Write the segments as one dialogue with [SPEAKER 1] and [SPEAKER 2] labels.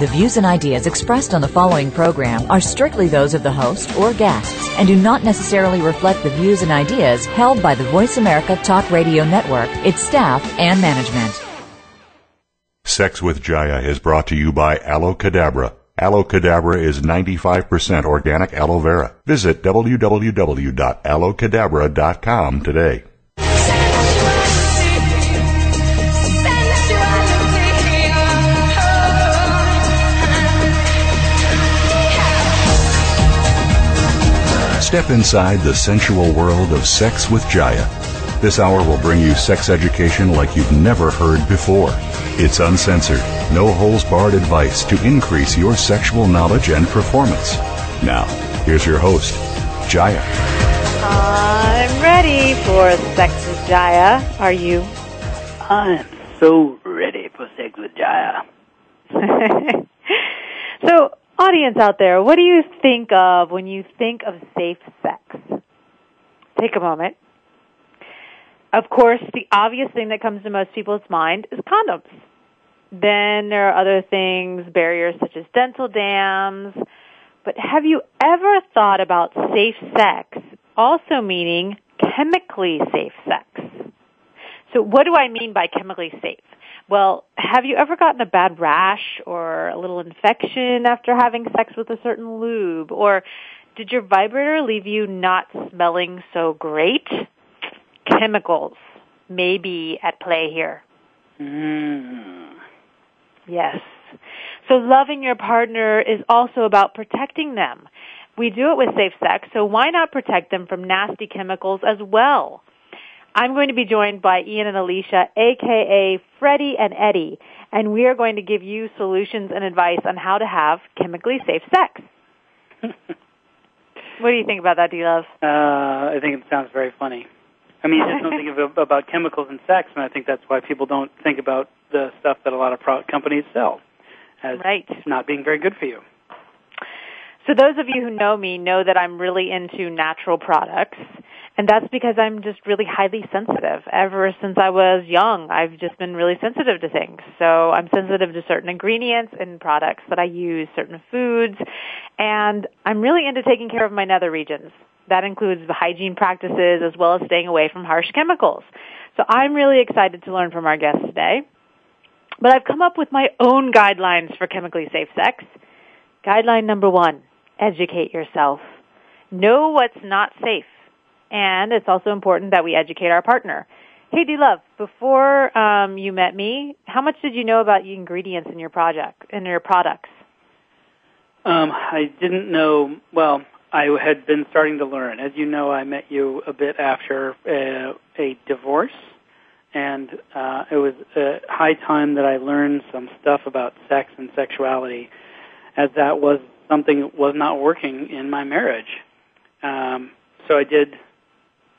[SPEAKER 1] The views and ideas expressed on the following program are strictly those of the host or guests and do not necessarily reflect the views and ideas held by the Voice America Talk Radio Network, its staff, and management.
[SPEAKER 2] Sex with Jaiya is brought to you by Aloe Cadabra. Aloe Cadabra is 95% organic aloe vera. Visit www.aloecadabra.com today. Step inside the sensual world of sex with Jaiya. This hour will bring you sex education like you've never heard before. It's uncensored, no holes barred advice to increase your sexual knowledge and performance. Now, here's your host, Jaiya.
[SPEAKER 3] I'm ready for Sex with Jaiya. Are you?
[SPEAKER 4] I'm so ready for Sex with Jaiya.
[SPEAKER 3] so, audience out there, what do you think of when you think of safe sex? Take a moment. Of course, the obvious thing that comes to most people's mind is condoms. Then there are other things, barriers such as dental dams. But have you ever thought about safe sex also meaning chemically safe sex? So what do I mean by chemically safe? Well, have you ever gotten a bad rash or a little infection after having sex with a certain lube? Or did your vibrator leave you not smelling so great? Chemicals may be at play here.
[SPEAKER 4] Mm.
[SPEAKER 3] Yes. So loving your partner is also about protecting them. We do it with safe sex, so why not protect them from nasty chemicals as well? I'm going to be joined by Ian and Alicia, aka Freddy and Eddy, and we are going to give you solutions and advice on how to have chemically safe sex. what do you think about that, D Love? Uh, I
[SPEAKER 5] think it sounds very funny. I mean, you just don't think of, about chemicals and sex, and I think that's why people don't think about the stuff that a lot of product companies sell as right. not being very good for you.
[SPEAKER 3] So those of you who know me know that I'm really into natural products and that's because I'm just really highly sensitive. Ever since I was young, I've just been really sensitive to things. So I'm sensitive to certain ingredients and in products that I use, certain foods, and I'm really into taking care of my nether regions. That includes the hygiene practices as well as staying away from harsh chemicals. So I'm really excited to learn from our guests today. But I've come up with my own guidelines for chemically safe sex. Guideline number one, educate yourself. Know what's not safe and it's also important that we educate our partner. Hey, D Love, before um, you met me, how much did you know about the ingredients in your project in your products?
[SPEAKER 5] Um, I didn't know. Well, I had been starting to learn. As you know, I met you a bit after a, uh, a divorce, and uh, it was a high time that I learned some stuff about sex and sexuality, as that was something that was not working in my marriage. Um, so I did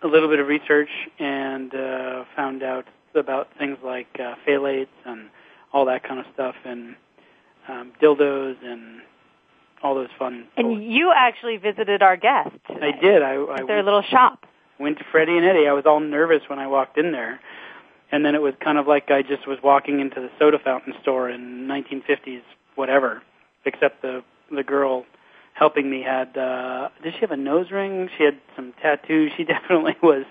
[SPEAKER 5] a little bit of research and uh, found out about things like uh, phthalates and all that kind of stuff, and um, dildos and all those fun.
[SPEAKER 3] And toys. you actually visited our guest.
[SPEAKER 5] I did. I, I their went,
[SPEAKER 3] little shop.
[SPEAKER 5] Went to Freddy and Eddy. I was all nervous when I walked in there, and then it was kind of like I just was walking into the soda fountain store in 1950s, whatever. Except the the girl helping me had uh did she have a nose ring? She had some tattoos. She definitely was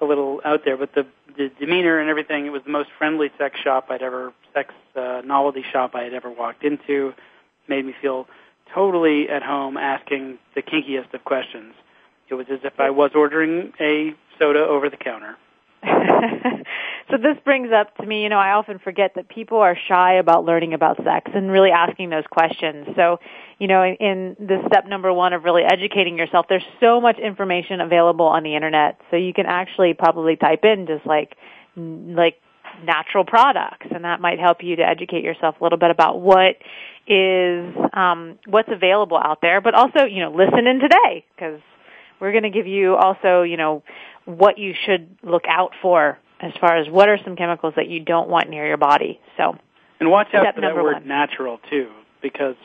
[SPEAKER 5] a little out there, but the the demeanor and everything, it was the most friendly sex shop I'd ever sex uh, novelty shop I had ever walked into. Made me feel totally at home asking the kinkiest of questions. It was as if I was ordering a soda over the counter.
[SPEAKER 3] so this brings up to me, you know, I often forget that people are shy about learning about sex and really asking those questions. So, you know, in, in the step number one of really educating yourself, there's so much information available on the internet. So you can actually probably type in just like, like natural products and that might help you to educate yourself a little bit about what is, um, what's available out there. But also, you know, listen in today because we're going to give you also, you know, what you should look out for as far as what are some chemicals that you don't want near your body. So,
[SPEAKER 5] and watch out for that word one. natural too, because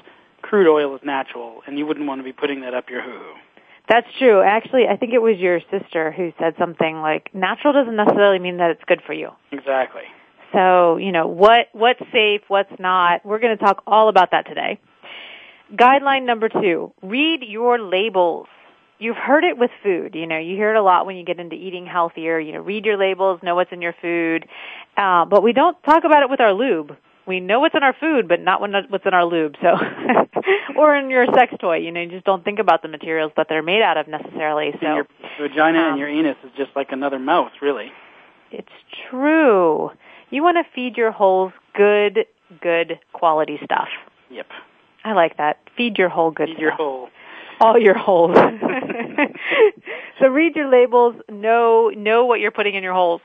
[SPEAKER 5] crude oil is natural, and you wouldn't want to be putting that up your hoo.
[SPEAKER 3] That's true. Actually, I think it was your sister who said something like, "Natural doesn't necessarily mean that it's good for you."
[SPEAKER 5] Exactly.
[SPEAKER 3] So, you know, what what's safe, what's not. We're going to talk all about that today. Guideline number 2, read your labels you've heard it with food. You know, you hear it a lot when you get into eating healthier. You know, read your labels, know what's in your food, uh, but we don't talk about it with our lube. We know what's in our food, but not what's in our lube. So, or in your sex toy. You know, you just don't think about the materials that they're made out of necessarily. So,
[SPEAKER 5] and your vagina um, and your anus is just like another mouth, really.
[SPEAKER 3] It's true. You want to feed your holes good, good quality stuff.
[SPEAKER 5] Yep.
[SPEAKER 3] I like that. Feed your whole good. Feed stuff.
[SPEAKER 5] your
[SPEAKER 3] whole all your holes. so read your labels, know know what you're putting in your holes.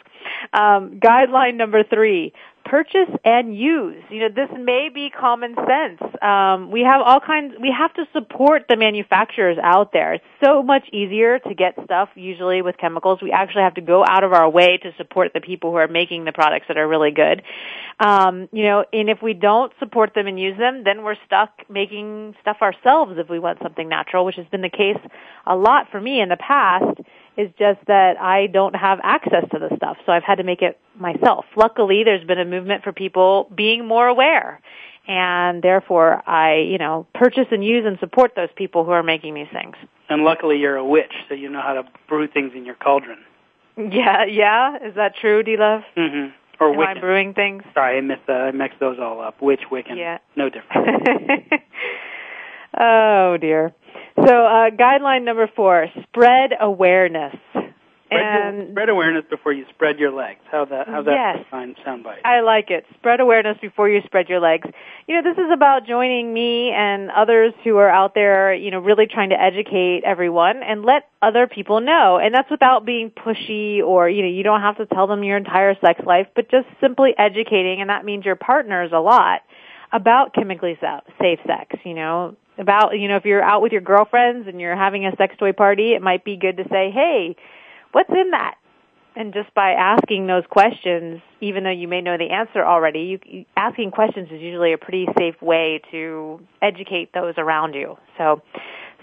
[SPEAKER 3] Um, guideline number three: purchase and use. You know, this may be common sense. Um, we have all kinds. We have to support the manufacturers out there. It's so much easier to get stuff usually with chemicals. We actually have to go out of our way to support the people who are making the products that are really good. Um, you know, and if we don't support them and use them, then we're stuck making stuff ourselves if we want something natural, which has been the case a lot for me in the past is just that I don't have access to the stuff, so I've had to make it myself. Luckily, there's been a movement for people being more aware, and therefore I, you know, purchase and use and support those people who are making these things.
[SPEAKER 5] And luckily, you're a witch, so you know how to brew things in your cauldron.
[SPEAKER 3] Yeah, yeah, is that true, D Love? Mm-hmm.
[SPEAKER 5] Or Am Wiccan.
[SPEAKER 3] I brewing things?
[SPEAKER 5] Sorry, I missed. Uh, I mixed those all up. Witch, Wiccan,
[SPEAKER 3] yeah,
[SPEAKER 5] no difference.
[SPEAKER 3] Oh dear. So uh, guideline number four: spread awareness.
[SPEAKER 5] Spread, spread, awareness before you spread your legs. How that how
[SPEAKER 3] that yes,
[SPEAKER 5] sound bite?
[SPEAKER 3] I like it. Spread awareness before you spread your legs. You know, this is about joining me and others who are out there, you know, really trying to educate everyone and let other people know. And that's without being pushy or, you know, you don't have to tell them your entire sex life, but just simply educating and that means your partners a lot about chemically safe sex, you know, about, you know, if you're out with your girlfriends and you're having a sex toy party, it might be good to say, hey, what's in that? And just by asking those questions, even though you may know the answer already, you, asking questions is usually a pretty safe way to educate those around you. So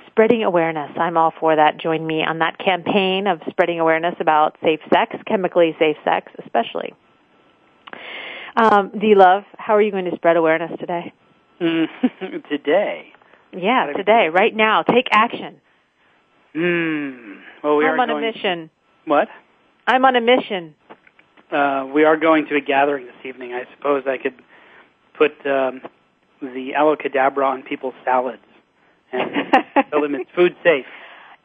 [SPEAKER 3] spreading awareness, I'm all for that. Join me on that campaign of spreading awareness about safe sex, chemically safe sex especially. Um, D Love, how are you going to spread awareness today?
[SPEAKER 4] today.
[SPEAKER 3] Yeah, today, right now, take action.
[SPEAKER 4] Mm. Well, we
[SPEAKER 3] I'm
[SPEAKER 4] are on
[SPEAKER 3] going... a mission.
[SPEAKER 4] What?
[SPEAKER 3] I'm on a mission.
[SPEAKER 5] Uh, we are going to a gathering this evening. I suppose I could put um, the Aloe Cadabra on people's salads and tell them it's food safe.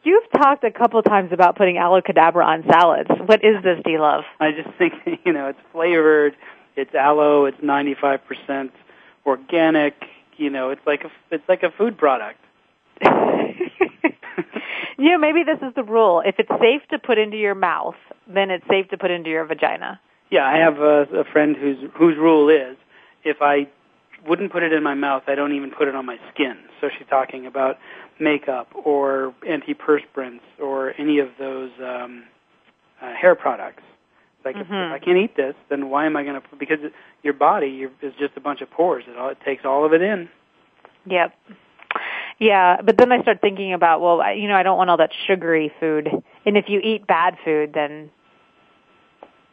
[SPEAKER 3] You've talked a couple times about putting Aloe Cadabra on salads. What is this, D Love?
[SPEAKER 5] I just think you know it's flavored, it's aloe, it's ninety five percent organic, you know, it's like a it's like a food product.
[SPEAKER 3] yeah, maybe this is the rule. If it's safe to put into your mouth, then it's safe to put into your vagina.
[SPEAKER 5] Yeah, I have a, a friend whose whose rule is if I wouldn't put it in my mouth, I don't even put it on my skin. So she's talking about makeup or antiperspirants or any of those um, uh, hair products
[SPEAKER 3] like mm-hmm. if,
[SPEAKER 5] if, I can't eat this, then why am I going to? Because your body is just a bunch of pores. It, all, it takes all of it in.
[SPEAKER 3] Yep. Yeah, but then I start thinking about well, I, you know, I don't want all that sugary food, and if you eat bad food, then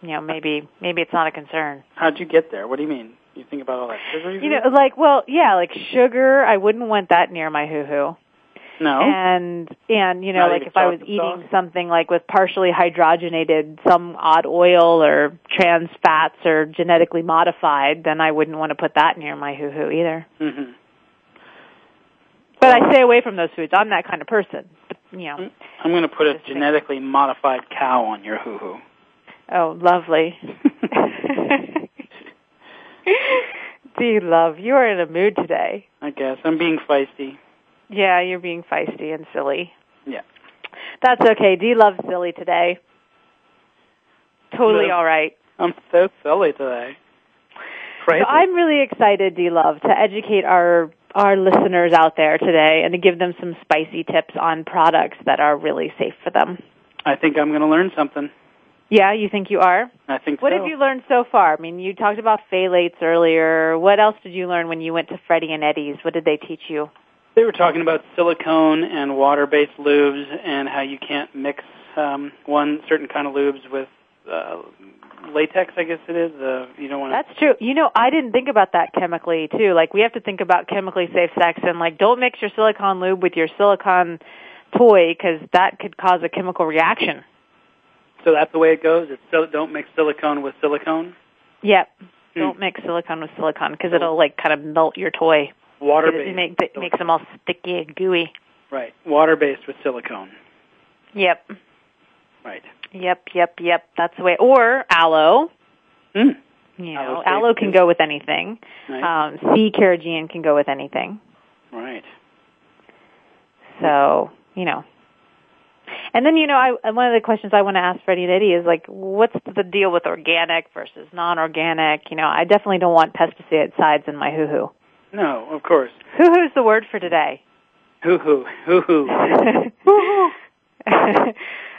[SPEAKER 3] you know maybe maybe it's not a concern.
[SPEAKER 5] How'd you get there? What do you mean? You think about all that sugary?
[SPEAKER 3] You know, like well, yeah, like sugar. I wouldn't want that near my hoo hoo.
[SPEAKER 5] No.
[SPEAKER 3] And and you know, Not like if I was eating sauce. something like with partially hydrogenated some odd oil or trans fats or genetically modified, then I wouldn't want to put that near my hoo hoo either. Mm-hmm. But I stay away from those foods. I'm that kind of person. But, you know. I'm
[SPEAKER 5] going to put a genetically thing. modified cow on your hoo hoo.
[SPEAKER 3] Oh, lovely. Do you love, you are in a mood today.
[SPEAKER 5] I guess I'm being feisty.
[SPEAKER 3] Yeah, you're being feisty and silly.
[SPEAKER 5] Yeah.
[SPEAKER 3] That's okay. D loves silly today. Totally no. all right.
[SPEAKER 5] I'm so silly today. Crazy. So I'm
[SPEAKER 3] really excited, D Love, to educate our our listeners out there today and to give them some spicy tips on products that are really safe for them.
[SPEAKER 5] I think I'm going to learn something.
[SPEAKER 3] Yeah, you think you are?
[SPEAKER 5] I think
[SPEAKER 3] what so. What have you learned so far? I mean, you talked about phthalates earlier. What else did you learn when you went to Freddy and Eddy's? What did they teach you?
[SPEAKER 5] They were talking about silicone and water-based lubes and how you can't mix um, one certain kind of lubes with uh, latex, I guess it is. Uh, you don't want.
[SPEAKER 3] That's true. You know, I didn't think about that chemically too. Like we have to think about chemically safe sex and like don't mix your silicone lube with your silicone toy because that could cause a chemical reaction.
[SPEAKER 5] So that's the way it goes. It's so don't mix silicone with silicone.
[SPEAKER 3] Yep. Hmm. Don't mix silicone with silicone because it'll like kind of melt your toy.
[SPEAKER 5] Water based. It
[SPEAKER 3] make, makes them all sticky and gooey.
[SPEAKER 5] Right. Water based with silicone. Yep.
[SPEAKER 3] Right. Yep, yep, yep. That's the way. Or aloe.
[SPEAKER 5] Mm. You
[SPEAKER 3] know, aloe, can go with anything.
[SPEAKER 5] Right. Um,
[SPEAKER 3] sea carrageenan can go with anything.
[SPEAKER 5] Right.
[SPEAKER 3] So, you know. And then, you know, I, one of the questions I want to ask Freddy and Eddy is like, what's the deal with organic versus non-organic? You know, I definitely don't want pesticide sides in my hoo-hoo.
[SPEAKER 5] No, of course.
[SPEAKER 3] Hoo hoo's the word for today.
[SPEAKER 5] Hoo hoo. Hoo hoo.
[SPEAKER 3] Hoo hoo.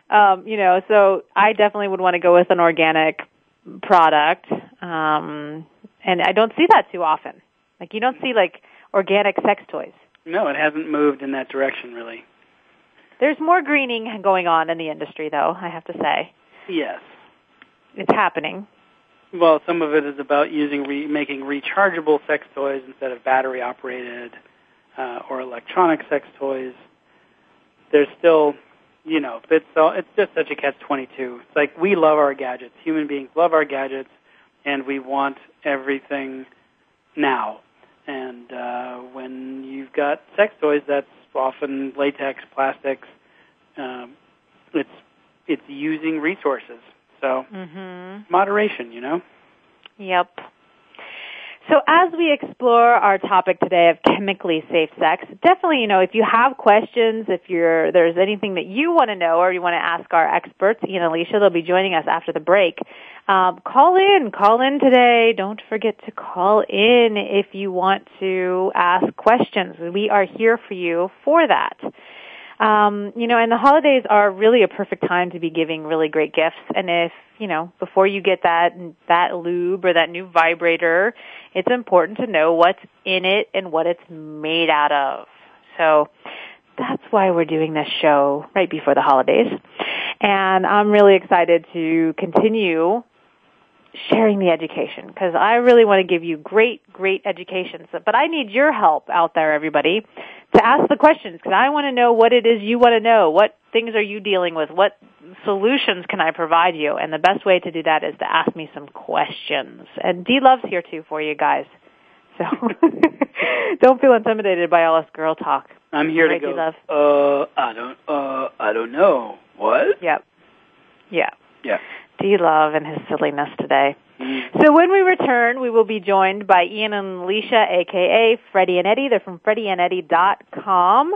[SPEAKER 3] Um, you know, so I definitely would want to go with an organic product. Um, and I don't see that too often. Like you don't see like organic sex toys.
[SPEAKER 5] No, it hasn't moved in that direction really.
[SPEAKER 3] There's more greening going on in the industry though, I have to say.
[SPEAKER 5] Yes.
[SPEAKER 3] It's happening.
[SPEAKER 5] Well, some of it is about using re- making rechargeable sex toys instead of battery operated uh, or electronic sex toys. There's still, you know, it's all, it's just such a catch 22. It's like we love our gadgets. Human beings love our gadgets, and we want everything now. And uh, when you've got sex toys, that's often latex, plastics. Um, it's it's using resources so
[SPEAKER 3] mm-hmm.
[SPEAKER 5] moderation, you know.
[SPEAKER 3] Yep. So as we explore our topic today of chemically safe sex, definitely, you know, if you have questions, if you're, there's anything that you want to know or you want to ask our experts, Ian and Alicia, they'll be joining us after the break. Um, call in, call in today. Don't forget to call in if you want to ask questions. We are here for you for that. Um, you know, and the holidays are really a perfect time to be giving really great gifts. And if, you know, before you get that, that lube or that new vibrator, it's important to know what's in it and what it's made out of. So that's why we're doing this show right before the holidays. And I'm really excited to continue sharing the education because I really want to give you great, great education. So, but I need your help out there, everybody, to ask the questions because I want to know what it is you want to know. What things are you dealing with? What solutions can I provide you? And the best way to do that is to ask me some questions. And D Love's here too for you guys. So don't feel intimidated by all this girl talk.
[SPEAKER 4] I'm here right, to go. D-Love? Uh, I don't. Uh, I don't know. What?
[SPEAKER 3] Yep.
[SPEAKER 4] Yeah. Yeah
[SPEAKER 3] love and his silliness today. Mm-hmm. So when we return, we will be joined by Ian and Alicia, aka Freddy and Eddy. They're from freddyandeddy.com.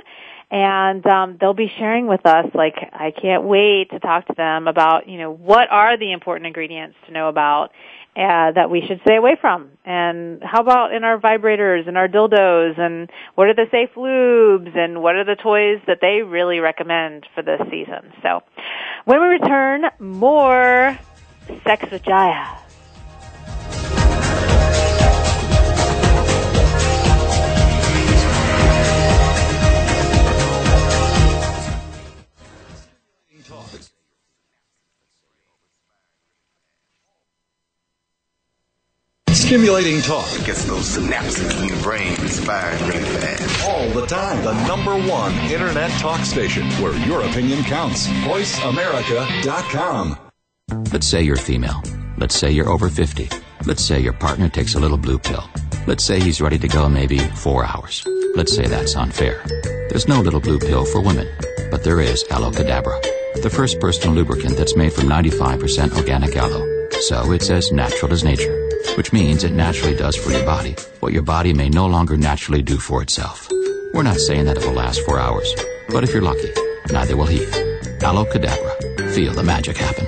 [SPEAKER 3] And um, they'll be sharing with us, like, I can't wait to talk to them about, you know, what are the important ingredients to know about uh, that we should stay away from. And how about in our vibrators and our dildos and what are the safe lubes and what are the toys that they really recommend for this season? So when we return, more sex with Jaiya.
[SPEAKER 2] Stimulating talk gets those synapses in your brain firing really fast. All the time. The number one internet talk station where your opinion counts. VoiceAmerica.com. Let's say you're female. Let's say you're over 50. Let's say your partner takes a little blue pill. Let's say he's ready to go maybe four hours. Let's say that's unfair. There's no little blue pill for women, but there is Aloe Cadabra, the first personal lubricant that's made from 95% organic aloe. So it's as natural as nature which means it naturally does for your body what your body may no longer naturally do for itself. We're not saying that it will last four hours, but if you're lucky, neither will he. Aloe Cadabra. Feel the magic happen.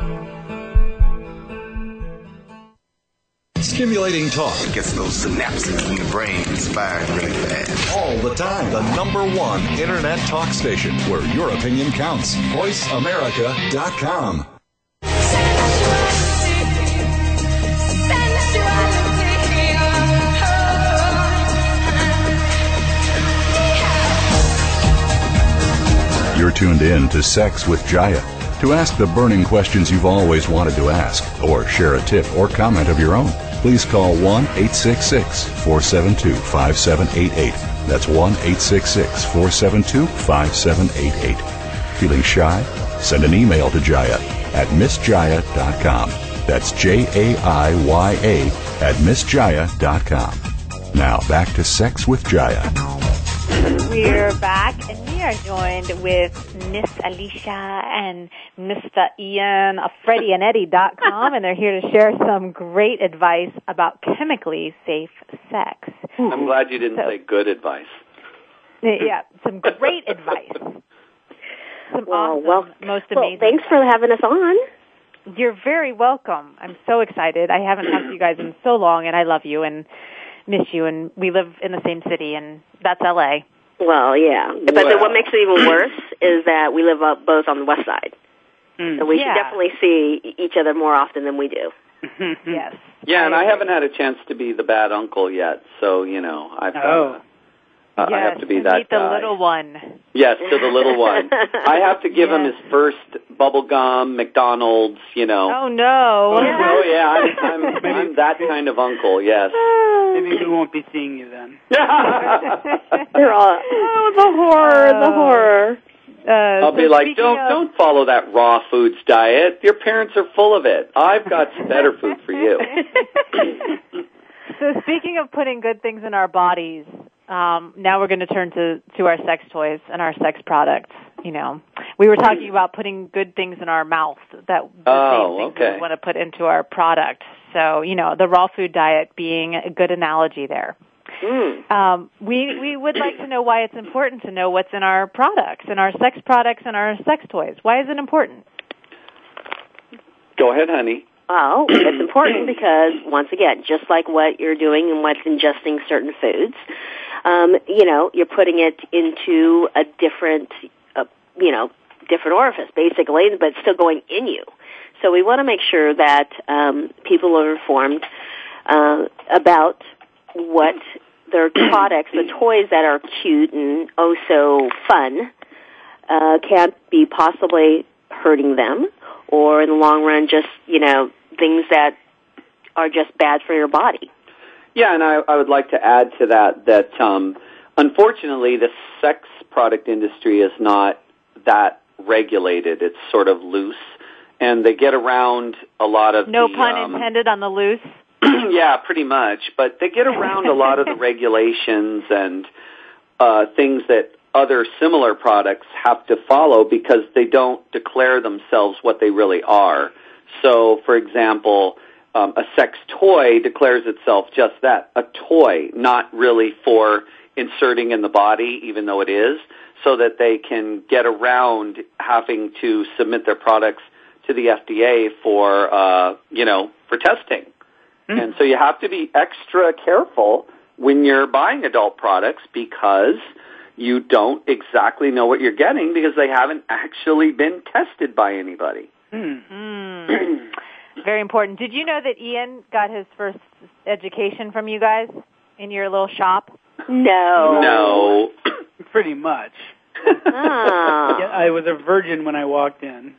[SPEAKER 2] Stimulating talk it gets those synapses in the brain firing really fast. All the time. The number one internet talk station where your opinion counts. VoiceAmerica.com. You're tuned in to Sex with Jaiya. To ask the burning questions you've always wanted to ask, or share a tip or comment of your own please call 1 866 472 5788. That's 1 866 472 5788. Feeling shy? Send an email to Jaiya at MissJaiya.com. That's J A I Y A at MissJaiya.com. Now back to Sex with Jaiya.
[SPEAKER 3] We're back and we are joined with Miss Alicia and Mr. Ian of FreddyandEddy.com and they're here to share some great advice about chemically safe sex.
[SPEAKER 4] I'm glad you didn't so, say good advice.
[SPEAKER 3] Yeah, some great advice. Some well, awesome, well, most amazing. Well,
[SPEAKER 6] thanks for having us on.
[SPEAKER 3] You're very welcome. I'm so excited. I haven't talked to you guys in so long and I love you and miss you and we live in the same city and that's LA.
[SPEAKER 6] Well, yeah. But The, what makes it even worse is that we live up both on the west side.
[SPEAKER 3] Mm. So
[SPEAKER 6] we yeah.
[SPEAKER 3] should
[SPEAKER 6] definitely see each other more often than we do.
[SPEAKER 3] yes.
[SPEAKER 4] Yeah, and I haven't had a chance to be the bad uncle yet, so you know I've. Uh, oh. Uh, uh, yes,
[SPEAKER 3] I
[SPEAKER 4] have to be that
[SPEAKER 3] meet the guy. little one.
[SPEAKER 4] Yes, to the little one. I have to give yes. him his first bubble gum, McDonald's, you know. Oh
[SPEAKER 3] no! Oh, oh
[SPEAKER 4] yeah, I'm, I'm, I'm that kind of uncle. Yes.
[SPEAKER 5] Maybe we won't be seeing you then. They're all oh
[SPEAKER 3] the horror, uh, the oh. horror.
[SPEAKER 4] Uh, I'll so be like, don't of... don't follow that raw foods diet. Your parents are full of it. I've got better food for you.
[SPEAKER 3] so speaking of putting good things in our bodies, um, now we're going to turn to to our sex toys and our sex products. You know, we were talking about putting good things in our mouth that the oh, same things okay. we want to put into our product. So you know, the raw food diet being a good analogy there.
[SPEAKER 4] Mm.
[SPEAKER 3] Um, we we would like to know why it's important to know what's in our products, in our sex products, and our sex toys. Why is it important?
[SPEAKER 4] Go ahead, honey.
[SPEAKER 6] Well, it's important because once again, just like what you're doing and what's ingesting certain foods, um, you know, you're putting it into a different, uh, you know, different orifice, basically, but it's still going in you. So we want to make sure that um, people are informed uh, about what their products, the toys that are cute and oh so fun, uh, can't be possibly hurting them, or in the long run, just you know, things that are just bad for your body.
[SPEAKER 4] Yeah, and I, I would like to add to that that um, unfortunately the sex product industry is not that regulated. It's sort of loose, and they get around a lot of
[SPEAKER 3] no
[SPEAKER 4] the,
[SPEAKER 3] pun um, intended on the loose.
[SPEAKER 4] yeah, pretty much. But they get around a lot of the regulations and uh, things that other similar products have to follow because they don't declare themselves what they really are. So, for example um, a sex toy declares itself just that a toy, not really for inserting in the body, even though it is, so that they can get around having to submit their products to the FDA for uh, you know for testing. Mm. And so you have to be extra careful when you're buying adult products because you don't exactly know what you're getting because they haven't actually been tested by anybody.
[SPEAKER 3] Mm. very important. Did you know that Ian got his first education from you guys in your little shop?
[SPEAKER 6] No.
[SPEAKER 4] No.
[SPEAKER 5] Pretty much.
[SPEAKER 6] Oh.
[SPEAKER 5] yeah, I was a virgin when I walked in.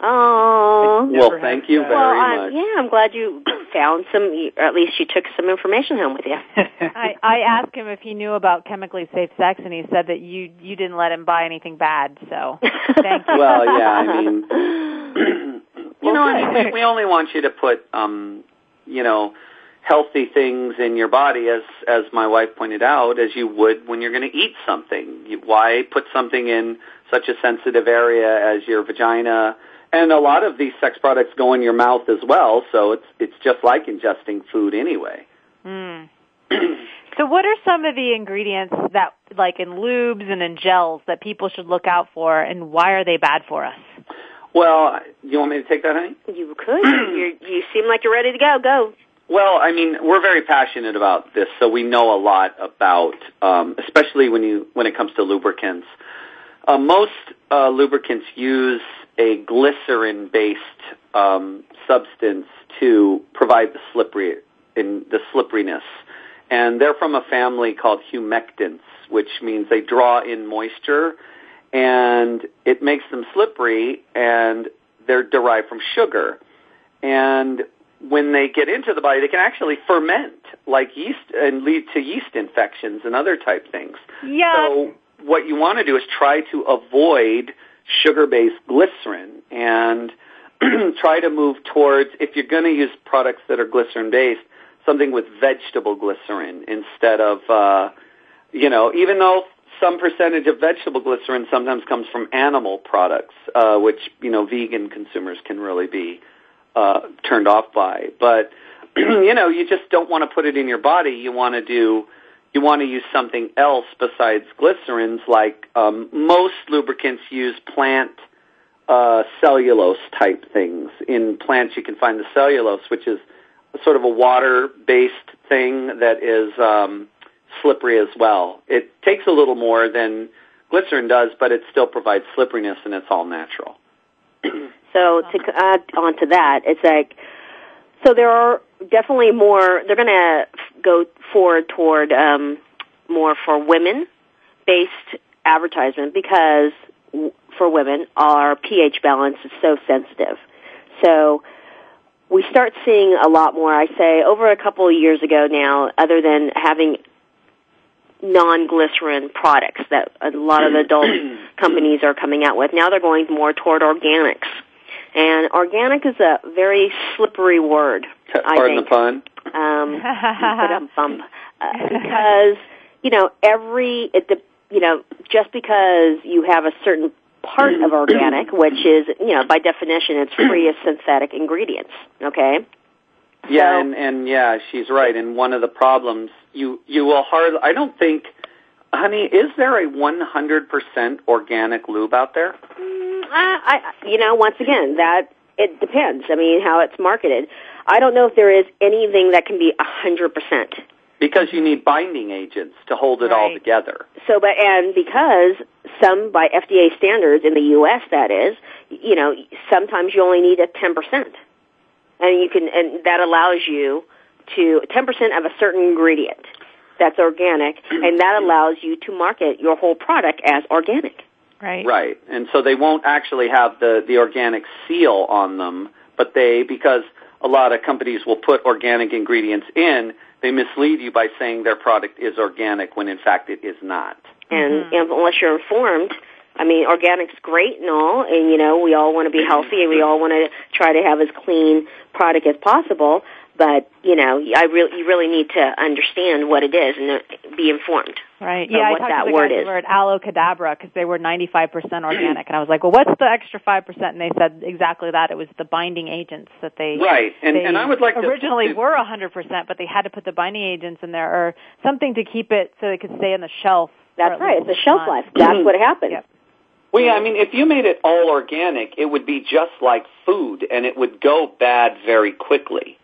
[SPEAKER 6] Oh.
[SPEAKER 4] Well, thank you that. very well, much.
[SPEAKER 6] yeah, I'm glad you found some, or at least you took some information home with you. I,
[SPEAKER 3] I asked him if he knew about chemically safe sex, and he said that you you didn't let him buy anything bad. So, thank you.
[SPEAKER 4] Well, yeah, I mean. You know, I mean, we only want you to put, um, you know, healthy things in your body, as as my wife pointed out, as you would when you're going to eat something. why put something in such a sensitive area as your vagina? And a lot of these sex products go in your mouth as well, so it's it's just like ingesting food anyway.
[SPEAKER 3] Mm. so, what are some of the ingredients that, like in lubes and in gels, that people should look out for, and why are they bad for us?
[SPEAKER 4] Well, you want me to take that, honey?
[SPEAKER 6] You could. you you seem like you're ready to go. Go.
[SPEAKER 4] Well, I mean, we're very passionate about this, so we know a lot about, um, especially when you when it comes to lubricants. Uh, most uh, lubricants use a glycerin-based um, substance to provide the slippery in the slipperiness, and they're from a family called humectants, which means they draw in moisture and it makes them slippery and they're derived from sugar. And when they get into the body, they can actually ferment like yeast and lead to yeast infections and other type things.
[SPEAKER 3] Yeah.
[SPEAKER 4] So what you want to do is try to avoid sugar-based glycerin and try to move towards if you're going to use products that are glycerin-based, something with vegetable glycerin instead of uh, you know, even though some percentage of vegetable glycerin sometimes comes from animal products, uh, which you know vegan consumers can really be uh, turned off by. But you know, you just don't want to put it in your body. You want to do, you want to use something else besides glycerins. Like um, most lubricants use plant uh, cellulose type things. In plants, you can find the cellulose, which is sort of a water-based thing that is. Um, slippery as well. It takes a little more than glycerin does, but it still provides slipperiness and it's all natural.
[SPEAKER 6] so to add on to that, it's like so there are definitely more. They're going to go forward toward um, more for women based advertisement because for women our pH balance is so sensitive. So we start seeing a lot more. I say over a couple of years ago now, other than having non-glycerin products that a lot of adult companies are coming out with. Now they're going more toward organics. And organic is a very slippery word.
[SPEAKER 4] Pardon think. the pun. Um, but
[SPEAKER 6] a
[SPEAKER 4] bump
[SPEAKER 6] uh, because you know every it, the, you know just because you have a certain part of organic, which is you know by definition it's free of synthetic ingredients. Okay,
[SPEAKER 4] yeah, so, and, and yeah, she's right. And one of the problems you you will hardly. I don't think, honey, is there a one hundred percent organic lube out there? I,
[SPEAKER 6] mm, uh, I, you know, once again, that it depends. I mean, how it's marketed. I don't know if there is anything that can be a hundred percent.
[SPEAKER 4] Because you need binding agents to hold it right. all together.
[SPEAKER 6] So, but and because some by FDA standards in the U.S. that is, you know, sometimes you only need a ten percent and you can and that allows you to 10% of a certain ingredient that's organic and that allows you to market your whole product as organic.
[SPEAKER 3] Right.
[SPEAKER 4] Right. And so they won't actually have the the organic seal on them, but they because a lot of companies will put organic ingredients in, they mislead you by saying their product is organic when in fact it is not.
[SPEAKER 6] And, mm-hmm. and unless you're informed, I mean, organic's great and all, and you know, we all want to be healthy and we all want to try to have as clean product as possible. But you know, I really, you really need to understand what it is and uh, be informed.
[SPEAKER 3] Right. Yeah, what I talked
[SPEAKER 6] that
[SPEAKER 3] to the
[SPEAKER 6] word
[SPEAKER 3] guys is. aloe cadabra because they were 95% organic, and I was like, well, what's the extra five percent? And they said exactly that. It was the binding agents that they
[SPEAKER 4] right. And, they
[SPEAKER 3] and
[SPEAKER 4] I would like
[SPEAKER 3] originally
[SPEAKER 4] to,
[SPEAKER 3] were 100%, but they had to put the binding agents in there or something to keep it so it could stay on the shelf.
[SPEAKER 6] That's right. It's a shelf life. That's what happens. Yep.
[SPEAKER 4] Well, yeah, I mean, if you made it all organic, it would be just like food, and it would go bad very quickly.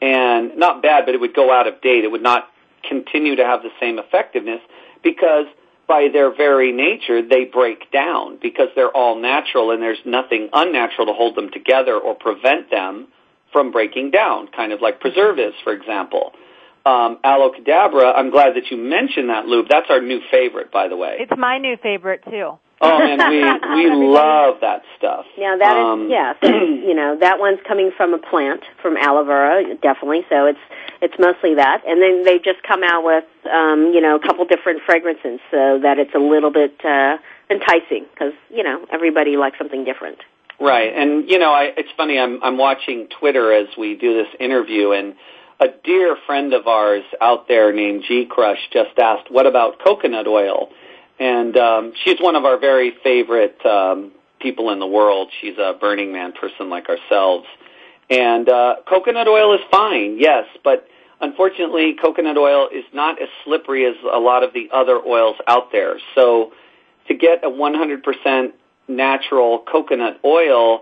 [SPEAKER 4] And not bad, but it would go out of date. It would not continue to have the same effectiveness because by their very nature, they break down because they're all natural and there's nothing unnatural to hold them together or prevent them from breaking down, kind of like preservatives, for example. Um, Aloe Cadabra, I'm glad that you mentioned that, Lube. That's our new favorite, by the way.
[SPEAKER 3] It's my new favorite, too.
[SPEAKER 4] Oh man, we we love that stuff.
[SPEAKER 6] Now that um, is, yeah, so, you know that one's coming from a plant from aloe vera, definitely. So it's it's mostly that, and then they just come out with um, you know a couple different fragrances so that it's a little bit uh, enticing because you know everybody likes something different.
[SPEAKER 4] Right, and you know I, it's funny. I'm I'm watching Twitter as we do this interview and a dear friend of ours out there named G Crush just asked, "What about coconut oil?" And um, she's one of our very favorite um, people in the world. She's a Burning Man person like ourselves. And uh, coconut oil is fine, yes, but unfortunately, coconut oil is not as slippery as a lot of the other oils out there. So to get a 100% natural coconut oil,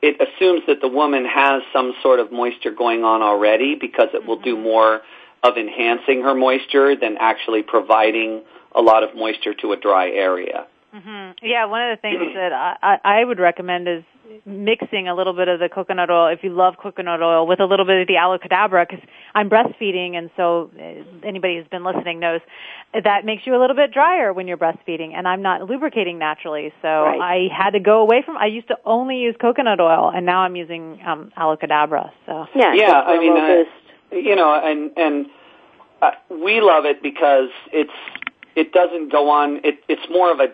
[SPEAKER 4] it assumes that the woman has some sort of moisture going on already because it will do mm-hmm. more of enhancing her moisture than actually providing a lot of moisture to a dry area.
[SPEAKER 3] Mm-hmm. Yeah, one of the things that I, I would recommend is mixing a little bit of the coconut oil, if you love coconut oil, with a little bit of the aloe cadabra, because I'm breastfeeding, and so eh, anybody who's been listening knows that makes you a little bit drier when you're breastfeeding, and I'm not lubricating naturally, so right.
[SPEAKER 6] I
[SPEAKER 3] had to go away from. I used to only use coconut oil, and now I'm using um, aloe cadabra. So
[SPEAKER 6] yeah,
[SPEAKER 4] yeah, I mean, I, you know, and and uh, we love it because it's it doesn't go on. It, it's more of a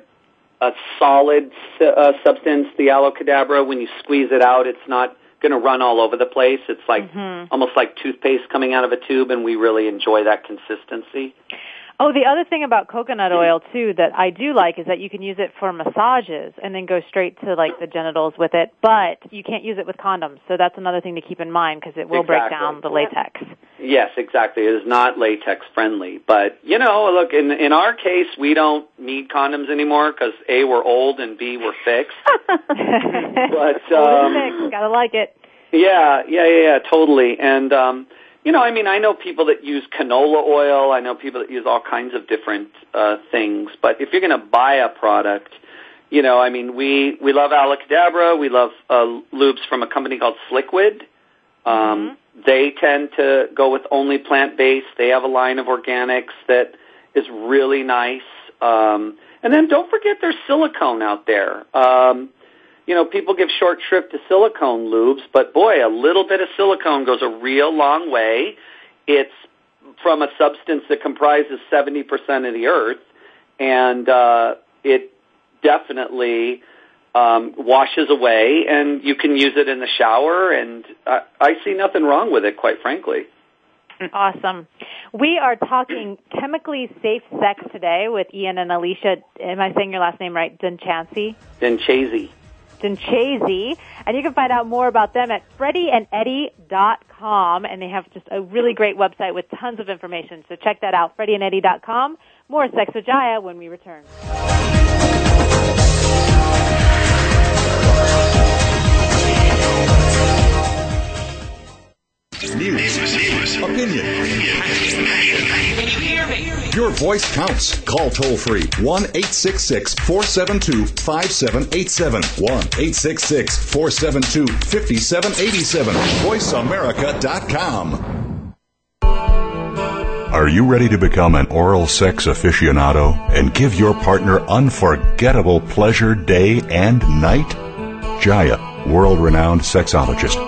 [SPEAKER 4] a solid uh, substance, the aloe cadabra. When you squeeze it out, it's not going to run all over the place. It's like mm-hmm. almost like toothpaste coming out of a tube, and we really enjoy that consistency.
[SPEAKER 3] Oh, the other thing about coconut oil too that I do like is that you can use it for massages and then go straight to like the genitals with it, but you can't use it with condoms. So that's another thing to keep in mind because it will
[SPEAKER 4] exactly.
[SPEAKER 3] break down the latex.
[SPEAKER 4] Yes, exactly. It is not latex friendly, but you know, look in in our case we don't need condoms anymore cuz A we're old and B we're fixed. but
[SPEAKER 3] um, got to like it.
[SPEAKER 4] Yeah, yeah, yeah, yeah, totally. And um you know, I mean, I know people that use canola oil. I know people that use all kinds of different uh, things. But if you're going to buy a product, you know, I mean, we we love Aloe Cadabra. We love uh, lubes from a company called Sliquid. Um, mm-hmm. They tend to go with only plant based. They have a line of organics that is really nice. Um, and then don't forget there's silicone out there. Um, you know, people give short shrift to silicone lubes, but boy, a little bit of silicone goes a real long way. It's from a substance that comprises 70% of the earth, and uh, it definitely um, washes away, and you can use it in the shower, and I, I see nothing wrong with it, quite frankly.
[SPEAKER 3] Awesome. We are talking chemically safe sex today with Ian and Alicia. Am I saying your last name right? Dinchansey?
[SPEAKER 4] Denchasy.
[SPEAKER 3] Stinchazy. And you can find out more about them at freddyandeddy.com. And they have just a really great website with tons of information. So check that out, freddyandeddy.com. More Sex Jaiya when we return.
[SPEAKER 7] News. Opinion. Your voice counts. Call toll free 1 866 472 5787. 1 866 472 5787. VoiceAmerica.com. Are you ready to become an oral sex aficionado and give your partner unforgettable pleasure day and night? Jaiya, world renowned sexologist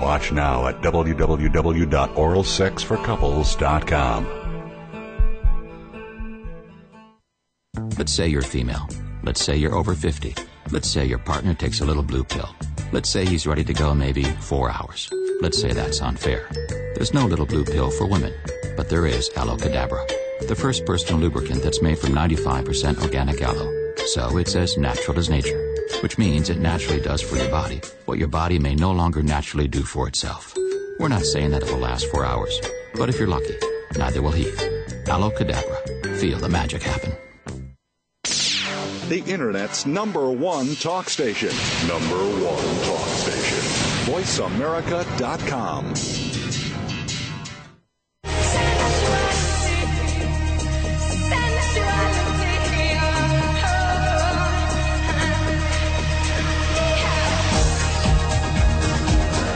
[SPEAKER 7] Watch now at www.oralsexforcouples.com.
[SPEAKER 8] Let's say you're female. Let's say you're over 50. Let's say your partner takes a little blue pill. Let's say he's ready to go maybe four hours. Let's say that's unfair. There's no little blue pill for women, but there is aloe cadabra, the first personal lubricant that's made from 95% organic aloe. So it's as natural as nature which means it naturally does for your body what your body may no longer naturally do for itself. We're not saying that it will last four hours, but if you're lucky, neither will he. Aloe cadabra, Feel the magic happen.
[SPEAKER 7] The Internet's number one talk station. Number one talk station. VoiceAmerica.com.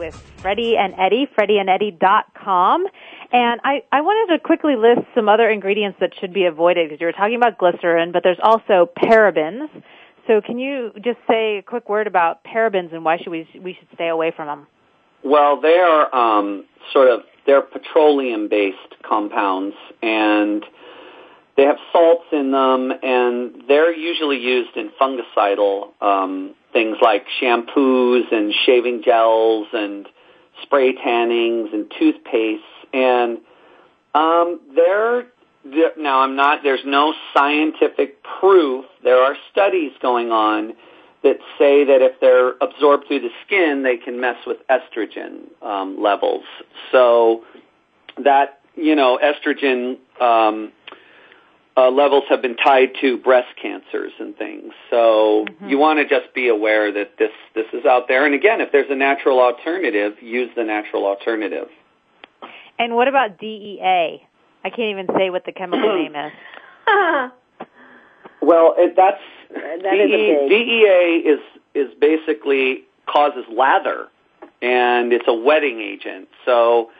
[SPEAKER 3] with Freddy and Eddy, freddyandeddy.com. And I, I wanted to quickly list some other ingredients that should be avoided because you were talking about glycerin, but there's also parabens. So can you just say a quick word about parabens and why should we, we should stay away from them?
[SPEAKER 4] Well, they're um, sort of, they're petroleum-based compounds and they have salts in them, and they're usually used in fungicidal um, things like shampoos and shaving gels and spray tannings and toothpaste and um there now I'm not there's no scientific proof there are studies going on that say that if they're absorbed through the skin they can mess with estrogen um levels so that you know estrogen um uh, levels have been tied to breast cancers and things. So mm-hmm. you want to just be aware that this this is out there. And again, if there's a natural alternative, use the natural alternative.
[SPEAKER 3] And what about DEA? I can't even say what the chemical name is.
[SPEAKER 4] well, it, that's that DE, is DEA is is basically causes lather, and it's a wetting agent. So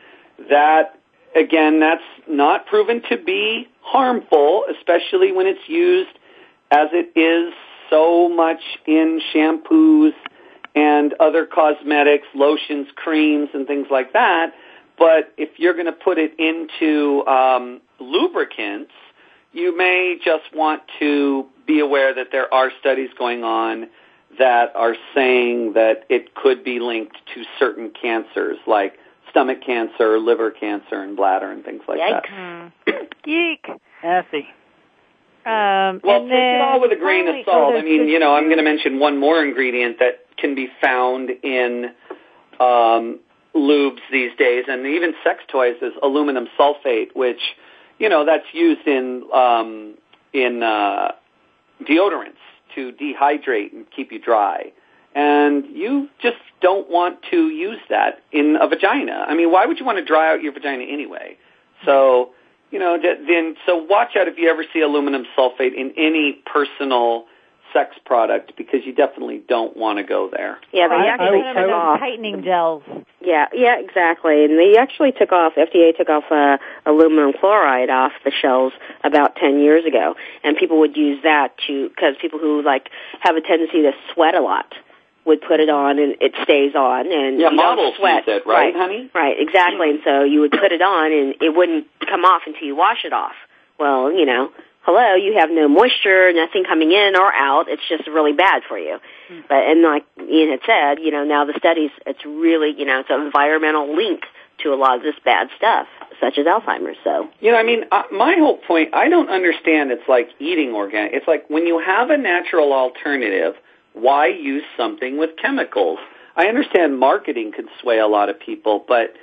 [SPEAKER 4] that again, that's not proven to be harmful, especially when it's used as it is so much in shampoos and other cosmetics, lotions, creams, and things like that. But if you're going to put it into um, lubricants, you may just want to be aware that there are studies going on that are saying that it could be linked to certain cancers like stomach cancer, liver cancer, and bladder and things like Yikes.
[SPEAKER 3] that. Geek. Nasty. Um, well,
[SPEAKER 9] take
[SPEAKER 3] it all
[SPEAKER 4] with a grain of oh, salt. I mean, you know, I'm going to mention one more ingredient that can be found in um, lubes these days, and even sex toys is aluminum sulfate, which, you know, that's used in um, in uh, deodorants to dehydrate and keep you dry and you just don't want to use that in a vagina. I mean, why would you want to dry out your vagina anyway? So, you know, then so watch out if you ever see aluminum sulfate in any personal sex product because you definitely don't want to go there.
[SPEAKER 6] Yeah, they actually I, I, took off
[SPEAKER 3] tightening gels.
[SPEAKER 6] Yeah, yeah, exactly. And they actually took off FDA took off uh, aluminum chloride off the shelves about 10 years ago, and people would use that to cuz people who like have a tendency to sweat a lot would put it on and it stays on and
[SPEAKER 4] yeah, you
[SPEAKER 6] models sweat.
[SPEAKER 4] That, right, right, honey?
[SPEAKER 6] Right, exactly. And so you would put it on and it wouldn't come off until you wash it off. Well, you know, hello, you have no moisture, nothing coming in or out. It's just really bad for you. Hmm. But and like Ian had said, you know, now the studies, it's really, you know, it's an environmental link to a lot of this bad stuff, such as Alzheimer's. So
[SPEAKER 4] you know, I mean, uh, my whole point, I don't understand. It's like eating organic. It's like when you have a natural alternative why use something with chemicals? I understand marketing can sway a lot of people, but